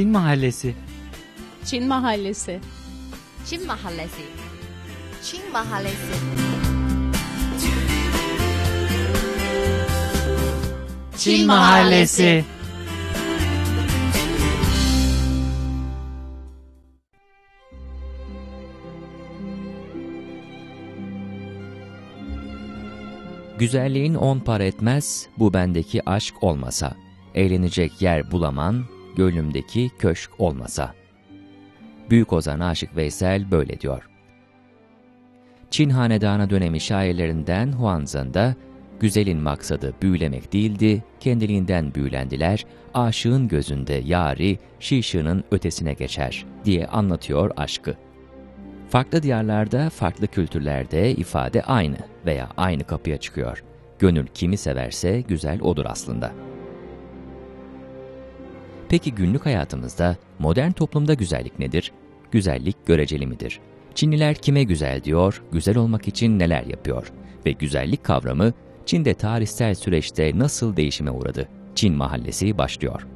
Çin Mahallesi. Çin Mahallesi. Çin Mahallesi. Çin Mahallesi. Çin Mahallesi. Güzelliğin on para etmez, bu bendeki aşk olmasa. Eğlenecek yer bulamam, gönlümdeki köşk olmasa. Büyük Ozan Aşık Veysel böyle diyor. Çin Hanedanı dönemi şairlerinden Huanzan da, güzelin maksadı büyülemek değildi, kendiliğinden büyülendiler, aşığın gözünde yari, şişinin ötesine geçer diye anlatıyor aşkı. Farklı diyarlarda, farklı kültürlerde ifade aynı veya aynı kapıya çıkıyor. Gönül kimi severse güzel odur aslında. Peki günlük hayatımızda modern toplumda güzellik nedir? Güzellik göreceli midir? Çinliler kime güzel diyor, güzel olmak için neler yapıyor? Ve güzellik kavramı Çin'de tarihsel süreçte nasıl değişime uğradı? Çin Mahallesi başlıyor.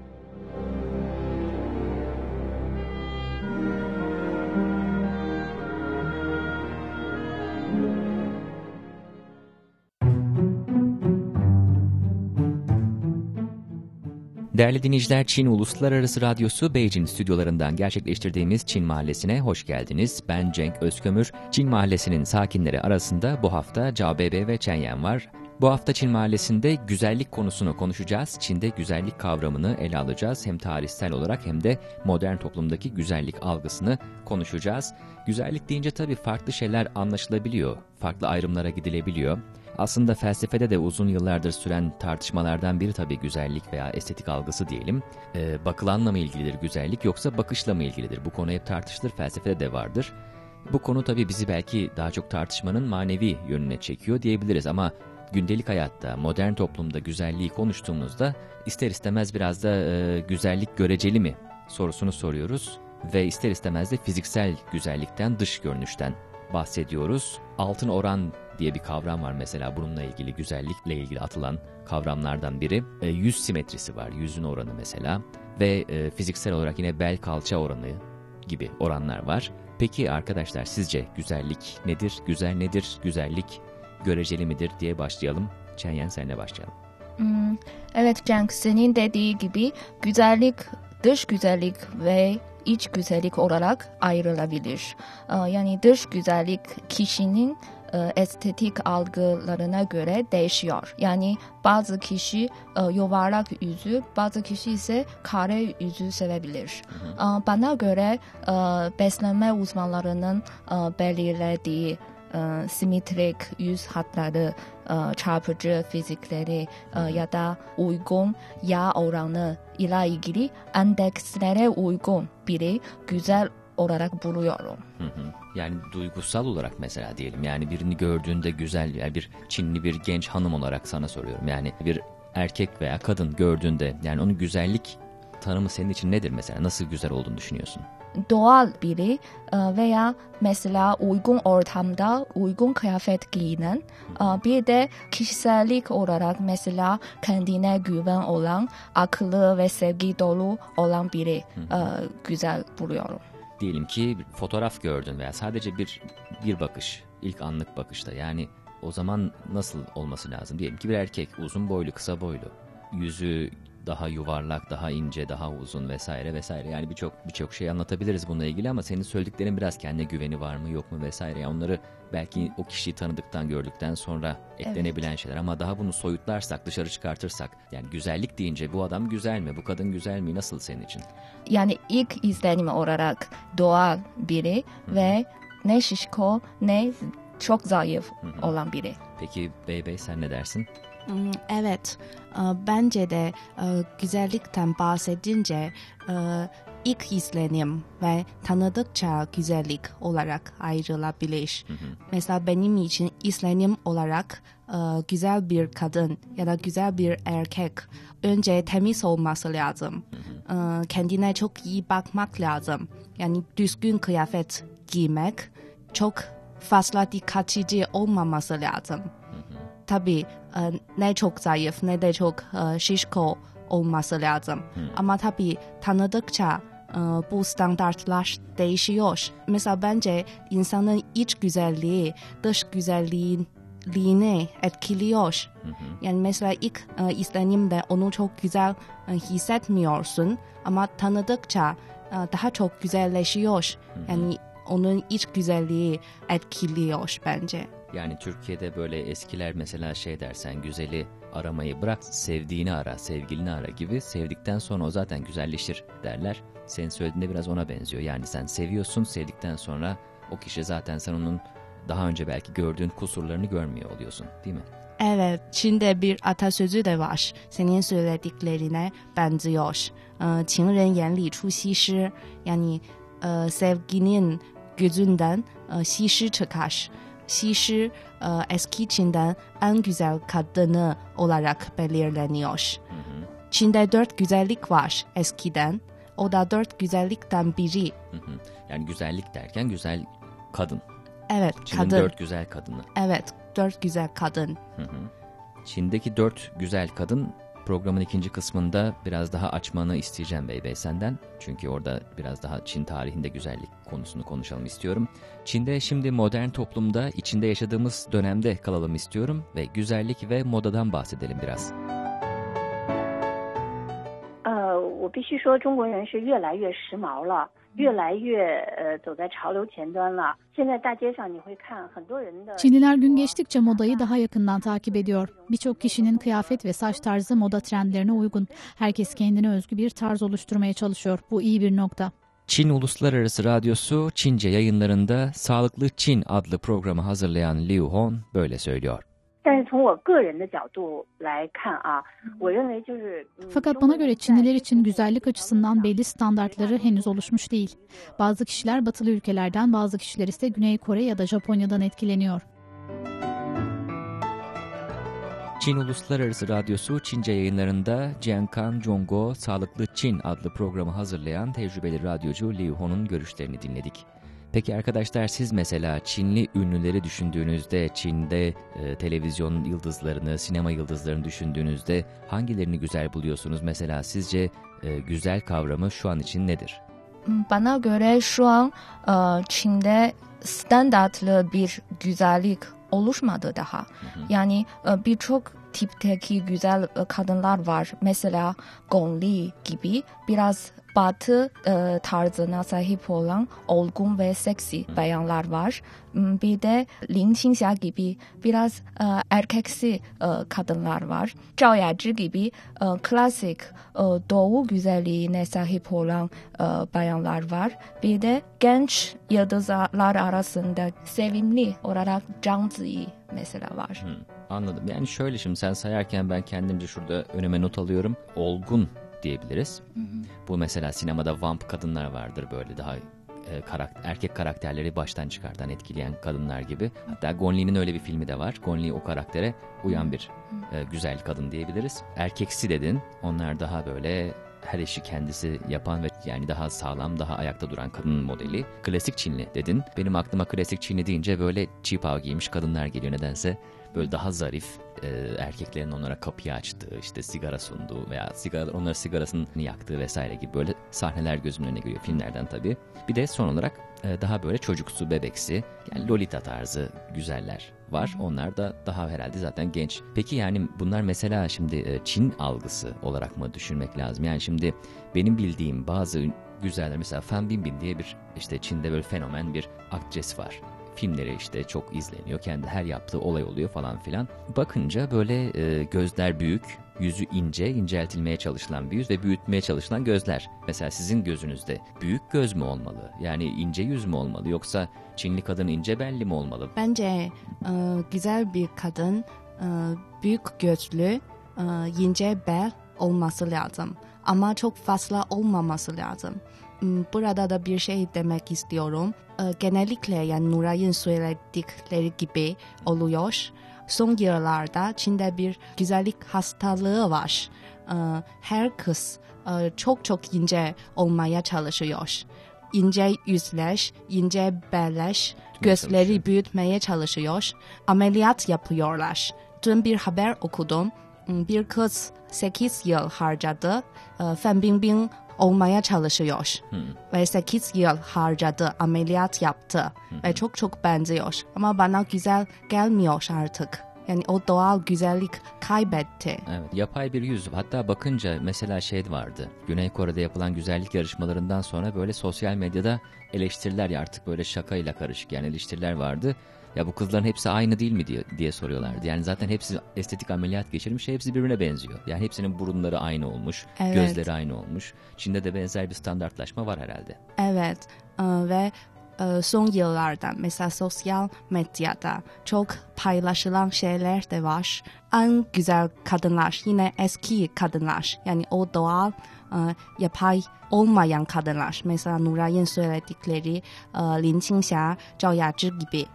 Değerli dinleyiciler, Çin Uluslararası Radyosu Beijing stüdyolarından gerçekleştirdiğimiz Çin Mahallesi'ne hoş geldiniz. Ben Cenk Özkömür. Çin Mahallesi'nin sakinleri arasında bu hafta Cao Bebe ve Chen Yan var. Bu hafta Çin Mahallesi'nde güzellik konusunu konuşacağız. Çin'de güzellik kavramını ele alacağız. Hem tarihsel olarak hem de modern toplumdaki güzellik algısını konuşacağız. Güzellik deyince tabii farklı şeyler anlaşılabiliyor. Farklı ayrımlara gidilebiliyor. Aslında felsefede de uzun yıllardır süren tartışmalardan biri tabii güzellik veya estetik algısı diyelim. Ee, bakılanla mı ilgilidir güzellik yoksa bakışla mı ilgilidir? Bu konu hep tartışılır, felsefede de vardır. Bu konu tabii bizi belki daha çok tartışmanın manevi yönüne çekiyor diyebiliriz ama gündelik hayatta, modern toplumda güzelliği konuştuğumuzda ister istemez biraz da e, güzellik göreceli mi sorusunu soruyoruz ve ister istemez de fiziksel güzellikten, dış görünüşten bahsediyoruz. Altın oran diye bir kavram var mesela bununla ilgili güzellikle ilgili atılan kavramlardan biri. E, yüz simetrisi var, yüzün oranı mesela ve e, fiziksel olarak yine bel kalça oranı gibi oranlar var. Peki arkadaşlar sizce güzellik nedir? Güzel nedir? Güzellik göreceli midir diye başlayalım. Çenyen senle başlayalım. Hmm, evet Cenk senin dediği gibi güzellik dış güzellik ve iç güzellik olarak ayrılabilir. Yani dış güzellik kişinin e, estetik algılarına göre değişiyor. Yani bazı kişi e, yuvarlak yüzü, bazı kişi ise kare yüzü sevebilir. Ee, Bana göre e, beslenme uzmanlarının e, belirlediği e, simetrik yüz hatları, e, çarpıcı fizikleri e, ya da uygun yağ oranı ile ilgili endekslere uygun biri güzel olarak buluyorum. Hı hı. Yani duygusal olarak mesela diyelim yani birini gördüğünde güzel yani bir Çinli bir genç hanım olarak sana soruyorum. Yani bir erkek veya kadın gördüğünde yani onun güzellik tanımı senin için nedir mesela? Nasıl güzel olduğunu düşünüyorsun? Doğal biri e, veya mesela uygun ortamda uygun kıyafet giyinen e, bir de kişisellik olarak mesela kendine güven olan, akıllı ve sevgi dolu olan biri e, güzel buluyorum. Diyelim ki fotoğraf gördün veya sadece bir bir bakış, ilk anlık bakışta yani o zaman nasıl olması lazım? Diyelim ki bir erkek uzun boylu, kısa boylu, yüzü daha yuvarlak, daha ince, daha uzun vesaire vesaire. Yani birçok birçok şey anlatabiliriz bununla ilgili ama senin söylediklerin biraz kendine güveni var mı yok mu vesaire. Yani onları belki o kişiyi tanıdıktan gördükten sonra eklenebilen şeyler ama daha bunu soyutlarsak, dışarı çıkartırsak yani güzellik deyince bu adam güzel mi, bu kadın güzel mi, nasıl senin için? Yani ilk izlenim olarak doğal biri ve ne şişko ne çok zayıf olan biri. Peki Bey Bey sen ne dersin? Hmm, Evet, e, bence de e, güzellikten bahsedince e, ilk izlenim ve tanıdıkça güzellik olarak ayrılabilir. Mesela benim için izlenim olarak e, güzel bir kadın ya da güzel bir erkek önce temiz olması lazım. E, Kendine çok iyi bakmak lazım. Yani düzgün kıyafet giymek çok fazla dikkat çekici olmaması lazım tabii e, ne çok zayıf ne de çok e, şişko olması lazım. Ama tabii tanıdıkça e, bu standartlar değişiyor. Mesela bence insanın iç güzelliği dış güzelliğini etkiliyor. Yani mesela ilk e, izlenimde onu çok güzel e, hissetmiyorsun ama tanıdıkça e, daha çok güzelleşiyor. Yani onun iç güzelliği etkiliyor bence. Yani Türkiye'de böyle eskiler mesela şey dersen güzeli aramayı bırak, sevdiğini ara, sevgilini ara gibi sevdikten sonra o zaten güzelleşir derler. Senin söylediğinde biraz ona benziyor. Yani sen seviyorsun, sevdikten sonra o kişi zaten sen onun daha önce belki gördüğün kusurlarını görmüyor oluyorsun değil mi? Evet, Çin'de bir atasözü de var. Senin söylediklerine benziyor. Ee, Çinren yenli çu. Yani e, sevginin gözünden e, çıkar. Şişi e, eski Çin'den en güzel kadını olarak belirleniyor. Çin'de dört güzellik var eskiden. O da dört güzellikten biri. Hı hı. Yani güzellik derken güzel kadın. Evet, Çin'in kadın. dört güzel kadını. Evet, dört güzel kadın. Çin'deki dört güzel kadın programın ikinci kısmında biraz daha açmanı isteyeceğim Bey Bey senden. Çünkü orada biraz daha Çin tarihinde güzellik konusunu konuşalım istiyorum. Çin'de şimdi modern toplumda içinde yaşadığımız dönemde kalalım istiyorum ve güzellik ve modadan bahsedelim biraz. 呃，我必须说，中国人是越来越时髦了， 越来越呃走在潮流前端了。现在大街上你会看很多人的 Çinliler gün geçtikçe modayı daha yakından takip ediyor. Birçok kişinin kıyafet ve saç tarzı moda trendlerine uygun. Herkes kendine özgü bir tarz oluşturmaya çalışıyor. Bu iyi bir nokta. Çin Uluslararası Radyosu Çince yayınlarında Sağlıklı Çin adlı programı hazırlayan Liu Hon böyle söylüyor. 但是从我个人的角度来看啊，我认为就是。嗯 Fakat bana göre Çinliler için güzellik açısından belli standartları henüz oluşmuş değil. Bazı kişiler batılı ülkelerden, bazı kişiler ise Güney Kore ya da Japonya'dan etkileniyor. Çin Uluslararası Radyosu Çince yayınlarında Jiankan Jongo Sağlıklı Çin adlı programı hazırlayan tecrübeli radyocu Liu Hon'un görüşlerini dinledik. Peki arkadaşlar siz mesela Çinli ünlüleri düşündüğünüzde, Çin'de e, televizyon yıldızlarını, sinema yıldızlarını düşündüğünüzde hangilerini güzel buluyorsunuz? Mesela sizce e, güzel kavramı şu an için nedir? Bana göre şu an e, Çin'de standartlı bir güzellik oluşmadı daha. Yani e, birçok tipteki güzel e, kadınlar var. Mesela Gong Li gibi biraz batı e, tarzına sahip olan olgun ve seksi bayanlar var. Hmm, Bir de Lin Qingxia gibi biraz e, erkeksi e, kadınlar var. Zhao Yazhi gibi e, klasik e, doğu güzelliğine sahip olan e, bayanlar var. Bir de genç yıldızlar arasında sevimli olarak Zhang Ziyi mesela var. Hı, anladım. Yani şöyle şimdi sen sayarken ben kendimce şurada önüme not alıyorum. Olgun diyebiliriz. Bu mesela sinemada vamp kadınlar vardır böyle daha e, karak- erkek karakterleri baştan çıkartan etkileyen kadınlar gibi. Hatta Gonli'nin öyle bir filmi de var. Gonli o karaktere uyan bir e, güzel kadın diyebiliriz. Erkeksi dedin. Onlar daha böyle her işi kendisi yapan ve yani daha sağlam, daha ayakta duran kadın modeli. Klasik Çinli dedin. Benim aklıma klasik Çinli deyince böyle çipav giymiş kadınlar geliyor nedense. Böyle daha zarif, e, erkeklerin onlara kapıyı açtığı, işte sigara sunduğu veya sigara, onlara sigarasını yaktığı vesaire gibi böyle sahneler gözümün önüne geliyor filmlerden tabii. Bir de son olarak e, daha böyle çocuksu, bebeksi, yani Lolita tarzı güzeller var. Onlar da daha herhalde zaten genç. Peki yani bunlar mesela şimdi e, Çin algısı olarak mı düşünmek lazım? Yani şimdi benim bildiğim bazı güzeller mesela Fan Bingbing diye bir işte Çin'de böyle fenomen bir aktris var filmleri işte çok izleniyor. Kendi her yaptığı olay oluyor falan filan. Bakınca böyle e, gözler büyük, yüzü ince, inceltilmeye çalışılan bir yüz ve büyütmeye çalışılan gözler. Mesela sizin gözünüzde büyük göz mü olmalı? Yani ince yüz mü olmalı? Yoksa Çinli kadın ince belli mi olmalı? Bence e, güzel bir kadın e, büyük gözlü, e, ince bel olması lazım. Ama çok fazla olmaması lazım. Hmm, Burada da bir şey demek istiyorum. E, genellikle yani Nuray'ın söyledikleri gibi oluyor. Son yıllarda Çin'de bir güzellik hastalığı var. E, her kız e, çok çok ince olmaya çalışıyor. İnce yüzler, ince beller, gözleri büyütmeye çalışıyor. Ameliyat yapıyorlar. Dün bir haber okudum. Hmm, Bir kız 8 yıl harcadı. Ee, Fan Bingbing olmaya çalışıyor. Hmm. Ve 8 yıl harcadı, ameliyat yaptı hmm. ve çok çok benziyor. Ama bana güzel gelmiyor artık. Yani o doğal güzellik kaybetti. Evet, yapay bir yüz. Hatta bakınca mesela şey vardı. Güney Kore'de yapılan güzellik yarışmalarından sonra böyle sosyal medyada eleştiriler ya artık böyle şakayla karışık yani eleştiriler vardı. Ya bu kızların hepsi aynı değil mi diye, diye soruyorlardı. Yani zaten hepsi estetik ameliyat geçirmiş, hepsi birbirine benziyor. Yani hepsinin burunları aynı olmuş, evet. gözleri aynı olmuş. Çin'de de benzer bir standartlaşma var herhalde. Evet ve son yıllarda mesela sosyal medyada çok paylaşılan şeyler de var. En güzel kadınlar yine eski kadınlar yani o doğal yapay olmayan kadınlar. Mesela Nuray'ın söyledikleri Lin Qingxia, Zhao Yazhi gibi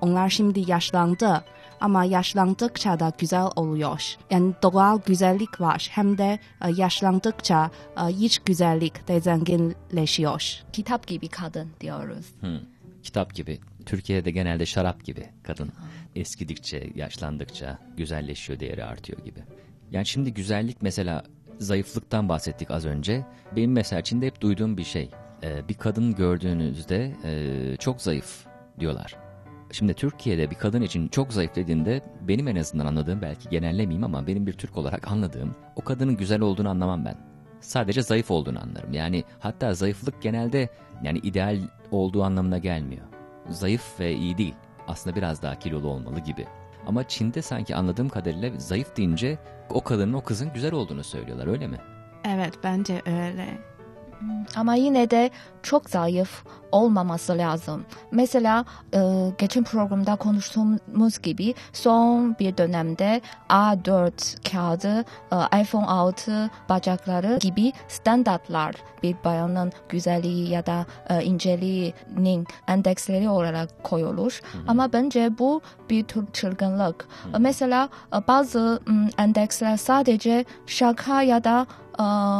onlar şimdi yaşlandı ama yaşlandıkça da güzel oluyor. Yani doğal güzellik var hem de yaşlandıkça iç güzellik de zenginleşiyor. Kitap gibi kadın diyoruz. Hmm, kitap gibi. Türkiye'de genelde şarap gibi kadın. Eskidikçe, yaşlandıkça güzelleşiyor, değeri artıyor gibi. Yani şimdi güzellik mesela zayıflıktan bahsettik az önce. Benim mesela Çin'de hep duyduğum bir şey. bir kadın gördüğünüzde çok zayıf diyorlar. Şimdi Türkiye'de bir kadın için çok zayıf dediğinde benim en azından anladığım belki genellemeyeyim ama benim bir Türk olarak anladığım o kadının güzel olduğunu anlamam ben. Sadece zayıf olduğunu anlarım. Yani hatta zayıflık genelde yani ideal olduğu anlamına gelmiyor. Zayıf ve iyi değil. Aslında biraz daha kilolu olmalı gibi. Ama Çin'de sanki anladığım kadarıyla zayıf deyince o kadının o kızın güzel olduğunu söylüyorlar öyle mi? Evet bence öyle. Ama yine de çok zayıf olmaması lazım. Mesela e, geçen programda konuştuğumuz gibi son bir dönemde A4 kağıdı, e, iPhone 6 bacakları gibi standartlar bir bayanın güzelliği ya da e, inceliğinin endeksleri olarak koyulur. Hı hı. Ama bence bu bir tür çılgınlık. Hı. Mesela e, bazı endeksler sadece şaka ya da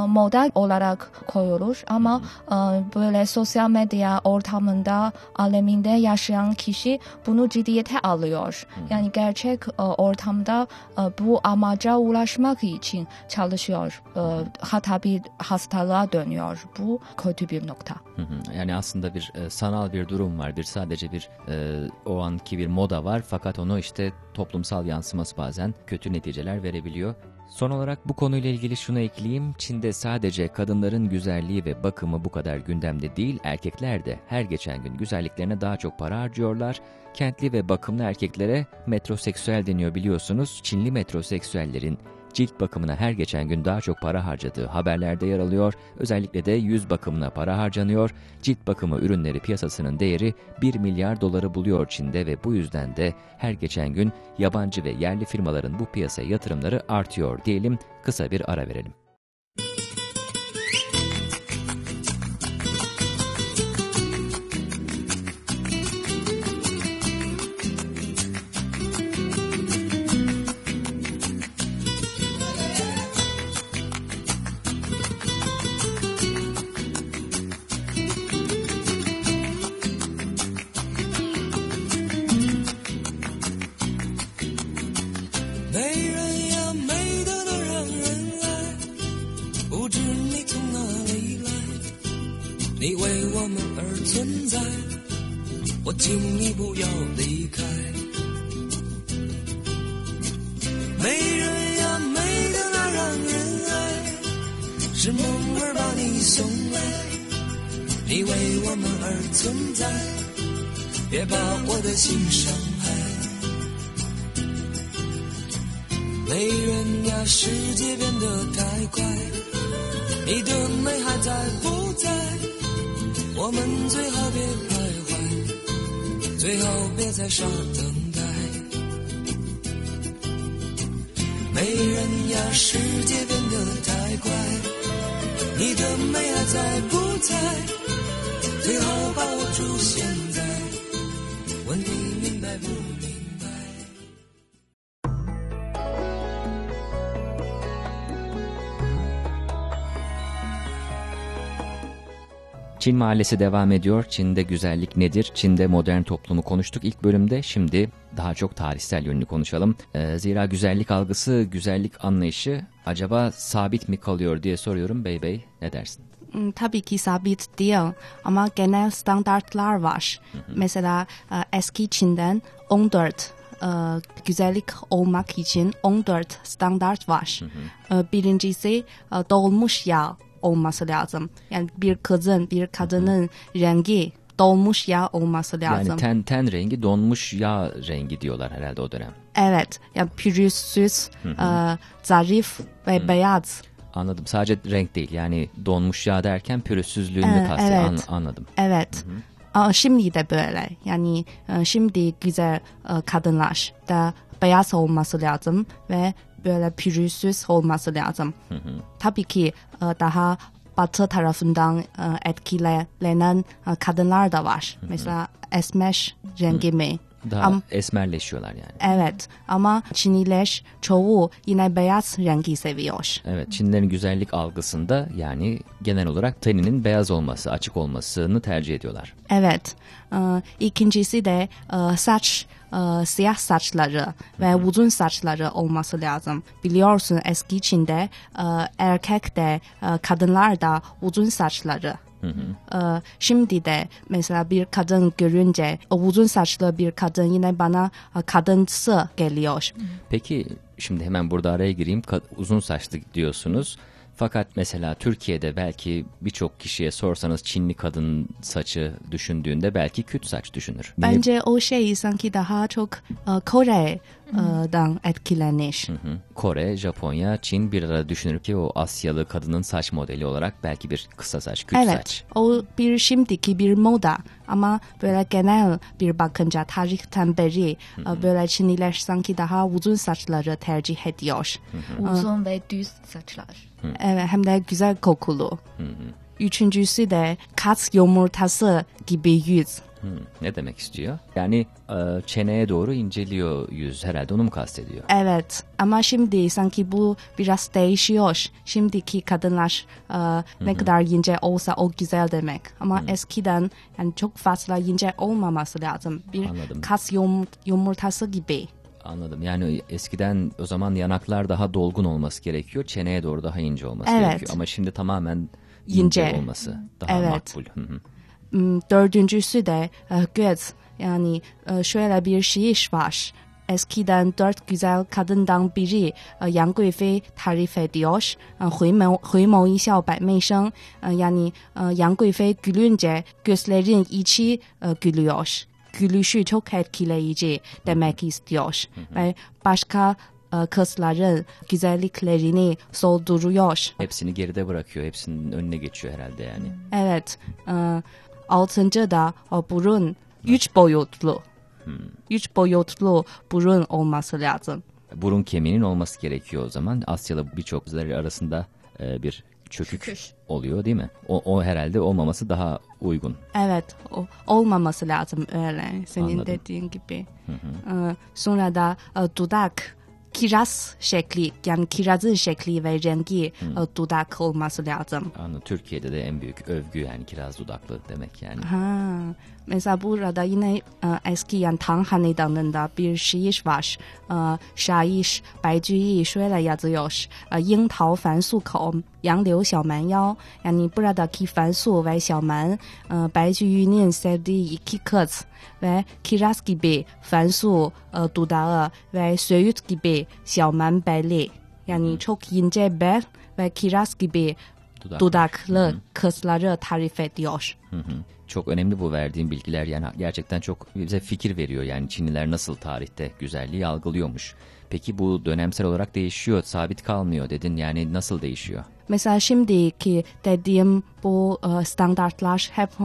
model olarak koyulur ama e, böyle sosyal medya ortamında aleminde yaşayan kişi bunu ciddiyete alıyor. Yani gerçek e, ortamda bu amaca ulaşmak için çalışıyor. Hatta bir hastalığa dönüyor. Bu kötü bir nokta. Yani aslında bir sanal bir durum var. Bir sadece bir o anki bir moda var fakat onu işte toplumsal yansıması bazen kötü neticeler verebiliyor. Son olarak bu konuyla ilgili şunu ekleyeyim. Çin'de sadece kadınların güzelliği ve bakımı bu kadar gündemde değil, erkekler de her geçen gün güzelliklerine daha çok para harcıyorlar. Kentli ve bakımlı erkeklere metroseksüel deniyor biliyorsunuz. Çinli metroseksüellerin cilt bakımına her geçen gün daha çok para harcadığı haberlerde yer alıyor. Özellikle de yüz bakımına para harcanıyor. Cilt bakımı ürünleri piyasasının değeri 1 milyar doları buluyor Çin'de ve bu yüzden de her geçen gün yabancı ve yerli firmaların bu piyasaya yatırımları artıyor diyelim. Kısa bir ara verelim. 请你不要离开没人呀没的那让人爱是梦儿把你送来你为我们而存在别把我的心伤害。没人呀世界变得太快你的美还在不在我们最好别怕。最好别再傻等待，没人呀，世界变得太快，你的美还在不在？最好把握住现在，问你明白不？？Çin Mahallesi devam ediyor. Çin'de güzellik nedir? Çin'de modern toplumu konuştuk ilk bölümde. Şimdi daha çok tarihsel yönünü konuşalım. Ee, zira güzellik algısı, güzellik anlayışı acaba sabit mi kalıyor diye soruyorum Bey Bey. Ne dersin? Hmm, tabii ki sabit değil ama genel standartlar var. Mesela e, eski Çin'den 14 e, güzellik olmak için 14 standart var. E, birincisi e, dolmuş yağ olması lazım. Yani bir kızın, bir kadının rengi dolmuş yağ olması lazım. Yani ten ten rengi donmuş yağ rengi diyorlar herhalde o dönem. Evet, yani pürüzsüz, e, zarif ve beyaz. Anladım. Sadece renk değil. Yani donmuş yağ derken pürüzsüzlüğünü Ee, kastediyor. evet. An- anladım. Evet. Aa, şimdi de böyle. Yani e, şimdi güzel e, kadınlar da beyaz olması lazım ve böyle pürüzsüz olması lazım. Tabii ki e, daha batı tarafından e, etkilenen e, kadınlar da var. Mesela esmer rengi mi? Daha Am- esmerleşiyorlar yani. Evet ama Çinliler çoğu yine beyaz rengi seviyor. Evet, Çinlilerin güzellik algısında yani genel olarak teninin beyaz olması, açık olmasını tercih ediyorlar. Evet. Ee, ikincisi de e, saç, e, siyah saçları ve uzun saçları olması lazım. Biliyorsun eski Çin'de e, erkek de e, kadınlar da uzun saçları. Ee, şimdi de mesela bir kadın görünce uzun saçlı bir kadın yine bana e, kadınsı geliyor. Peki şimdi hemen burada araya gireyim. Uzun saçlı diyorsunuz. Fakat mesela Türkiye'de belki birçok kişiye sorsanız Çinli kadın saçı düşündüğünde belki küt saç düşünür. Niye- Bence o şey sanki daha çok e, Kore'den etkilenir. Hı hı. Kore, Japonya, Çin bir arada düşünür ki o Asyalı kadının saç modeli olarak belki bir kısa saç, küt Evet, saç. o bir şimdiki bir moda ama böyle genel bir bakınca tarihten beri e, böyle Çinliler sanki daha uzun saçları tercih ediyor. Uzun ve düz saçlar. Evet, hem de güzel kokulu. Üçüncüsü de kat yumurtası gibi yüz. Hı, Ne demek istiyor? Yani e, çeneye doğru inceliyor yüz herhalde onu mu kastediyor? Evet ama şimdi sanki bu biraz değişiyor. Şimdiki kadınlar e, ne kadar ince olsa o güzel demek. Ama eskiden yani çok fazla ince olmaması lazım. Bir Anladım. kas yum, yumurtası gibi. Anladım. Yani eskiden o zaman yanaklar daha dolgun olması gerekiyor. Çeneye doğru daha ince olması Evet. gerekiyor. Ama şimdi tamamen ince, İnce. olması daha Evet. makbul. Hı hı. Hmm, dördüncüsü de e, göz. Yani e, şöyle bir şey var. Eskiden dört güzel kadından biri e, Yang Guife tarif ediyor. Huymou yişao bai mei sheng. Yani Yang Guife gülünce gözlerin içi gülüyor. Gülüşü çok etkileyici demek istiyor. Ve başka kızların güzelliklerini solduruyor. Hepsini geride bırakıyor, hepsinin önüne geçiyor herhalde yani. Evet, Altıncı da burun üç boyutlu. Üç boyutlu burun olması lazım. Burun kemiğinin olması gerekiyor o zaman. Asyalı birçok arasında bir çökük Çöküş. oluyor değil mi? O, o herhalde olmaması daha uygun. Evet, o, olmaması lazım öyle senin Anladım. dediğin gibi. E, sonra da e, dudak kiraz şekli yani kirazın şekli ve rengi hmm. E, dudak olması lazım. Anladım. Türkiye'de de en büyük övgü yani kiraz dudaklı demek yani. Ha. Mesela burada yine e, eski yani Tang Hanedanı'nda bir şiir var. E, Şair Bai Juyi şöyle yazıyor. Ying Tao Fan Kom 杨柳小蛮腰. Yani buradaki fansu ve şalman e, Baijuyi'nin sevdiği iki kız ve kiraz gibi fansu e, dudağı ve söğüt gibi şalman belli. Yani çok ince bel ve kiraz gibi Dudak. dudaklı kızları tarif ediyor. Hı hı. Çok önemli bu verdiğim bilgiler yani gerçekten çok bize fikir veriyor yani Çinliler nasıl tarihte güzelliği algılıyormuş. Peki bu dönemsel olarak değişiyor, sabit kalmıyor dedin yani nasıl değişiyor? Mesela şimdiki dediğim bu e, standartlar hep e,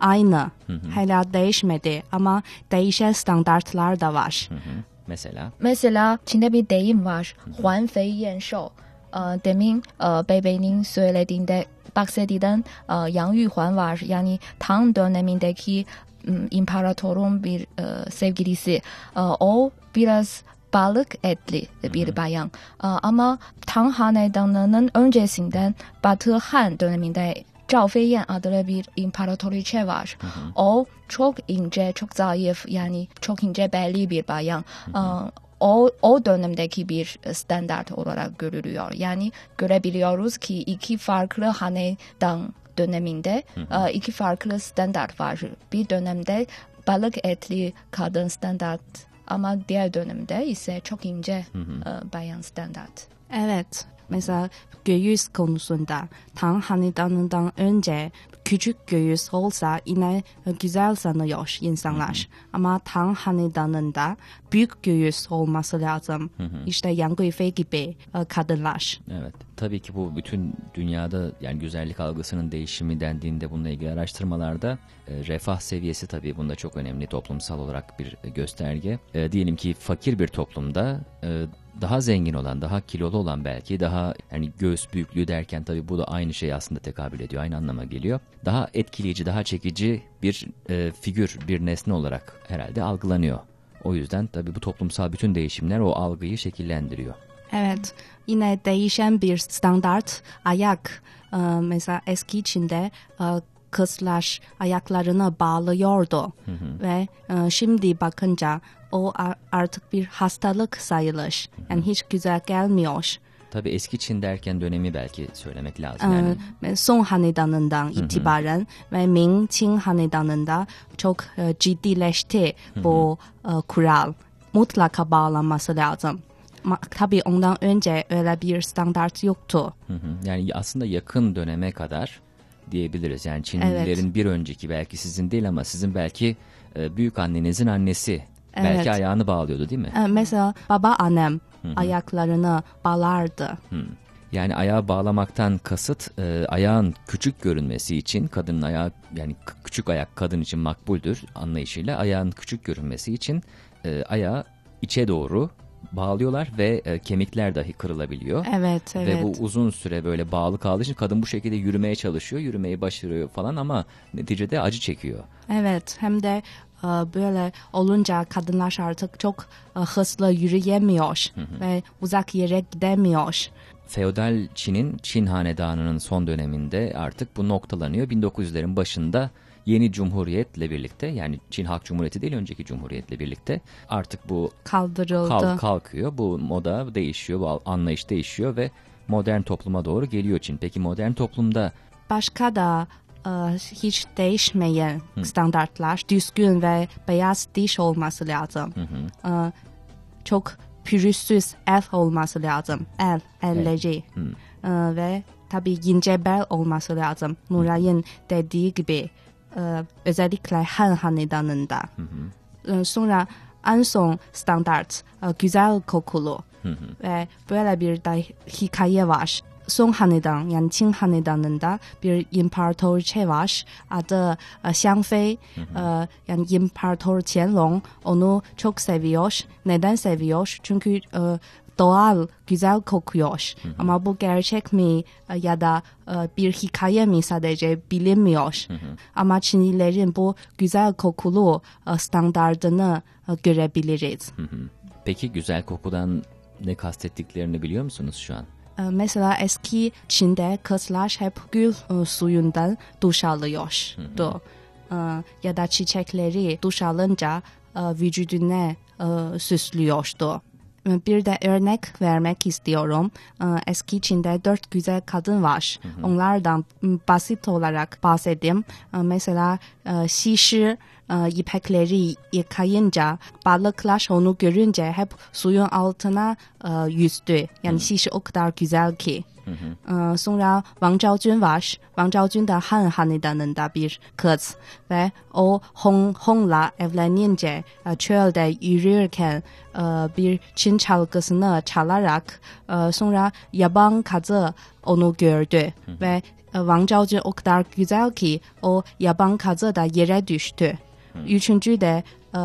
aynı. Hala değişmedi ama değişen standartlar da var. Hı hı. Mesela Mesela Çin'de bir deyim var. Huan fei yan shou. Ee, Demin e, Beybey'nin söylediğinde bahsedilen e, Yang Yuhuan var. Yani Tang dönemindeki imparatorun bir e, sevgilisi. E, O biraz balık etli bir bayan. E, Ama Tang Hanedanı'nın öncesinden Batı Han döneminde Zhao Feiyan adlı bir imparatoriçe var. O çok ince, çok zayıf yani çok ince belli bir bayan. Aa, o, o dönemdeki bir standart olarak görülüyor. Yani görebiliyoruz ki iki farklı hanedan döneminde hı iki farklı standart var. Bir dönemde balık etli kadın standart ama diğer dönemde ise çok ince hı hı. bayan standart. Evet. Mesela göğüs konusunda Tang Hanedanı'ndan önce küçük göğüs olsa yine güzel sanıyor insanlar. Hı hı. Ama Tang Hanedanı'nda büyük göğüs olması lazım. Hı hı. İşte Yang Guifei gibi e, kadınlar. Evet. Tabii ki bu bütün dünyada yani güzellik algısının değişimi dendiğinde bununla ilgili araştırmalarda e, refah seviyesi tabii bunda çok önemli toplumsal olarak bir gösterge. E, diyelim ki fakir bir toplumda e, daha zengin olan, daha kilolu olan belki daha yani göğüs büyüklüğü derken tabii bu da aynı şey aslında tekabül ediyor, aynı anlama geliyor. Daha etkileyici, daha çekici bir e, figür, bir nesne olarak herhalde algılanıyor. O yüzden tabii bu toplumsal bütün değişimler o algıyı şekillendiriyor. Evet, yine değişen bir standart ayak. Ee, mesela eski Çin'de e, kızlar ayaklarını bağlıyordu hı hı. ve e, şimdi bakınca o artık bir hastalık sayılır. Yani hiç güzel gelmiyor. Tabii eski Çin derken dönemi belki söylemek lazım. Yani. Ee, Song Hanedanı'ndan itibaren ve Ming Qing Hanedanı'nda çok e, ciddileşti bu e, kural. Mutlaka bağlanması lazım. Tabii ondan önce öyle bir standart yoktu. Yani aslında yakın döneme kadar diyebiliriz. Yani Çinlilerin evet. bir önceki belki sizin değil ama sizin belki e, büyük annenizin annesi Evet. Belki ayağını bağlıyordu değil mi? Ee, mesela baba annem Hı-hı. ayaklarını bağlardı. Hı. Yani ayağı bağlamaktan kasıt e, ayağın küçük görünmesi için kadının ayağı yani küçük ayak kadın için makbuldür anlayışıyla ayağın küçük görünmesi için e, ayağı içe doğru bağlıyorlar ve e, kemikler dahi kırılabiliyor. Evet, evet. Ve bu uzun süre böyle bağlı kaldığı için kadın bu şekilde yürümeye çalışıyor, yürümeyi başarıyor falan ama neticede acı çekiyor. Evet, hem de böyle olunca kadınlar artık çok hızlı yürüyemiyor hı hı. ve uzak yere gidemiyor. Feodal Çin'in Çin Hanedanı'nın son döneminde artık bu noktalanıyor. 1900'lerin başında yeni cumhuriyetle birlikte yani Çin Halk Cumhuriyeti değil önceki cumhuriyetle birlikte artık bu kaldırıldı. Kalk, kalkıyor. Bu moda değişiyor, bu anlayış değişiyor ve modern topluma doğru geliyor Çin. Peki modern toplumda başka da hiç değişmeyen hı. standartlar, düzgün ve beyaz diş olması lazım. Hı hı. E, çok pürüzsüz el olması lazım. El, elleri. Evet. E, ve tabii ince bel olması lazım. Nuray'ın dediği gibi özellikle Han Hanedanı'nda. Sonra en son standart güzel kokulu ve böyle bir de hikaye var. Song Hanedan yani Qing Hanedanı'nda bir imparatoriçe var. Adı e, Xiangfei. E, yani İmparator Qianlong onu çok seviyor. Neden seviyor? Çünkü e, doğal, güzel kokuyor. Hı hı. Ama bu gerçek mi ya da bir hikaye mi sadece bilinmiyor. Hı hı. Ama Çinlilerin bu güzel kokulu standartını görebiliriz. Hı hı. Peki güzel kokudan ne kastettiklerini biliyor musunuz şu an? Mesela eski Çin'de kızlar hep gül suyundan duş alıyordu. Ya da çiçekleri duş alınca vücuduna süslüyordu. Bir de örnek vermek istiyorum. Eski Çin'de dört güzel kadın var. Hı hı. Onlardan basit olarak bahsedeyim. Mesela Şişi ipekleri yıkayınca balıklar onu görünce hep suyun altına yüzdü. Yani Şişi o kadar güzel ki. Hı. Sonra Wang Zhaojun var. Wang Zhaojun da Han Hanedanı'nda bir kız ve o Hong Hong'la evlenince çölde yürürken bir Çin çalgısını çalarak sonra yaban kazı onu gördü ve Wang Zhaojun o kadar güzel ki o yaban kazı da yere düştü. Üçüncü de e,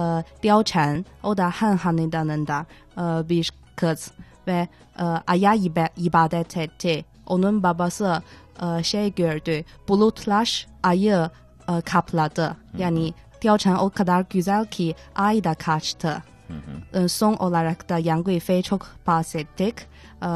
Diao Chen, o da e, bir kız ve e, aya ibadet etti. Onun babası e, şey gördü, bulutlar ayı e, kapladı. Yani Diao o kadar güzel ki ay da kaçtı. E, son olarak da Yang Guifei çok bahsettik. E,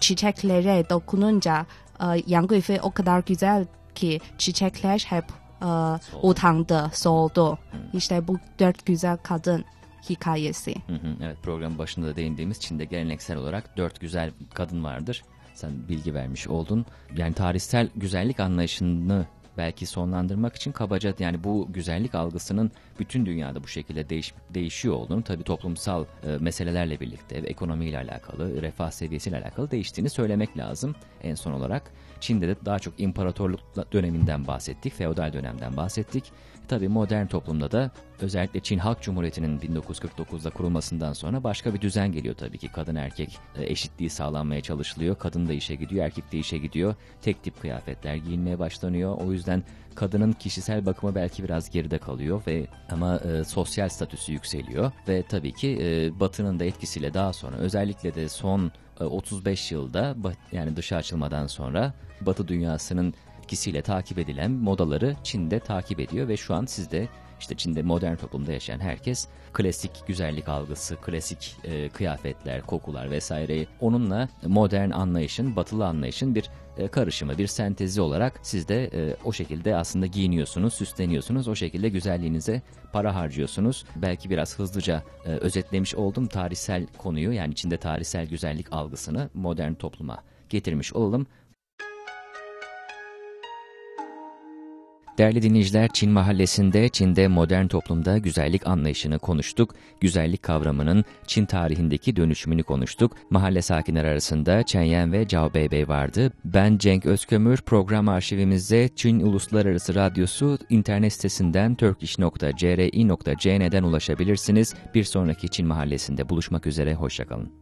çiçeklere dokununca e, Yang Guifei o kadar güzel ki çiçekler hep e, utandı, soldu. İşte bu dört güzel kadın hikayesi. Hı hı, evet programın başında da değindiğimiz Çin'de geleneksel olarak dört güzel kadın vardır. Sen bilgi vermiş oldun. Yani tarihsel güzellik anlayışını belki sonlandırmak için kabaca yani bu güzellik algısının bütün dünyada bu şekilde değiş, değişiyor olduğunu tabii toplumsal e, meselelerle birlikte ekonomiyle alakalı, refah seviyesiyle alakalı değiştiğini söylemek lazım. En son olarak Çin'de de daha çok imparatorluk döneminden bahsettik, feodal dönemden bahsettik. Tabii modern toplumda da özellikle Çin Halk Cumhuriyeti'nin 1949'da kurulmasından sonra başka bir düzen geliyor tabii ki. Kadın erkek e, eşitliği sağlanmaya çalışılıyor. Kadın da işe gidiyor, erkek de işe gidiyor. Tek tip kıyafetler giyinmeye başlanıyor. O yüzden kadının kişisel bakımı belki biraz geride kalıyor ve ama e, sosyal statüsü yükseliyor. Ve tabii ki e, Batı'nın da etkisiyle daha sonra özellikle de son e, 35 yılda yani dışa açılmadan sonra Batı dünyasının etkisiyle takip edilen modaları Çin'de takip ediyor ve şu an sizde işte Çin'de modern toplumda yaşayan herkes klasik güzellik algısı, klasik e, kıyafetler, kokular vesaire onunla modern anlayışın, batılı anlayışın bir e, karışımı, bir sentezi olarak siz de e, o şekilde aslında giyiniyorsunuz, süsleniyorsunuz. O şekilde güzelliğinize para harcıyorsunuz. Belki biraz hızlıca e, özetlemiş oldum tarihsel konuyu yani Çin'de tarihsel güzellik algısını modern topluma getirmiş olalım. Değerli dinleyiciler, Çin mahallesinde Çin'de modern toplumda güzellik anlayışını konuştuk. Güzellik kavramının Çin tarihindeki dönüşümünü konuştuk. Mahalle sakinler arasında Chen Yan ve Zhao Beibei vardı. Ben Cenk Özkömür. Program arşivimizde Çin Uluslararası Radyosu internet sitesinden turkish.cri.cn'den ulaşabilirsiniz. Bir sonraki Çin mahallesinde buluşmak üzere. Hoşçakalın.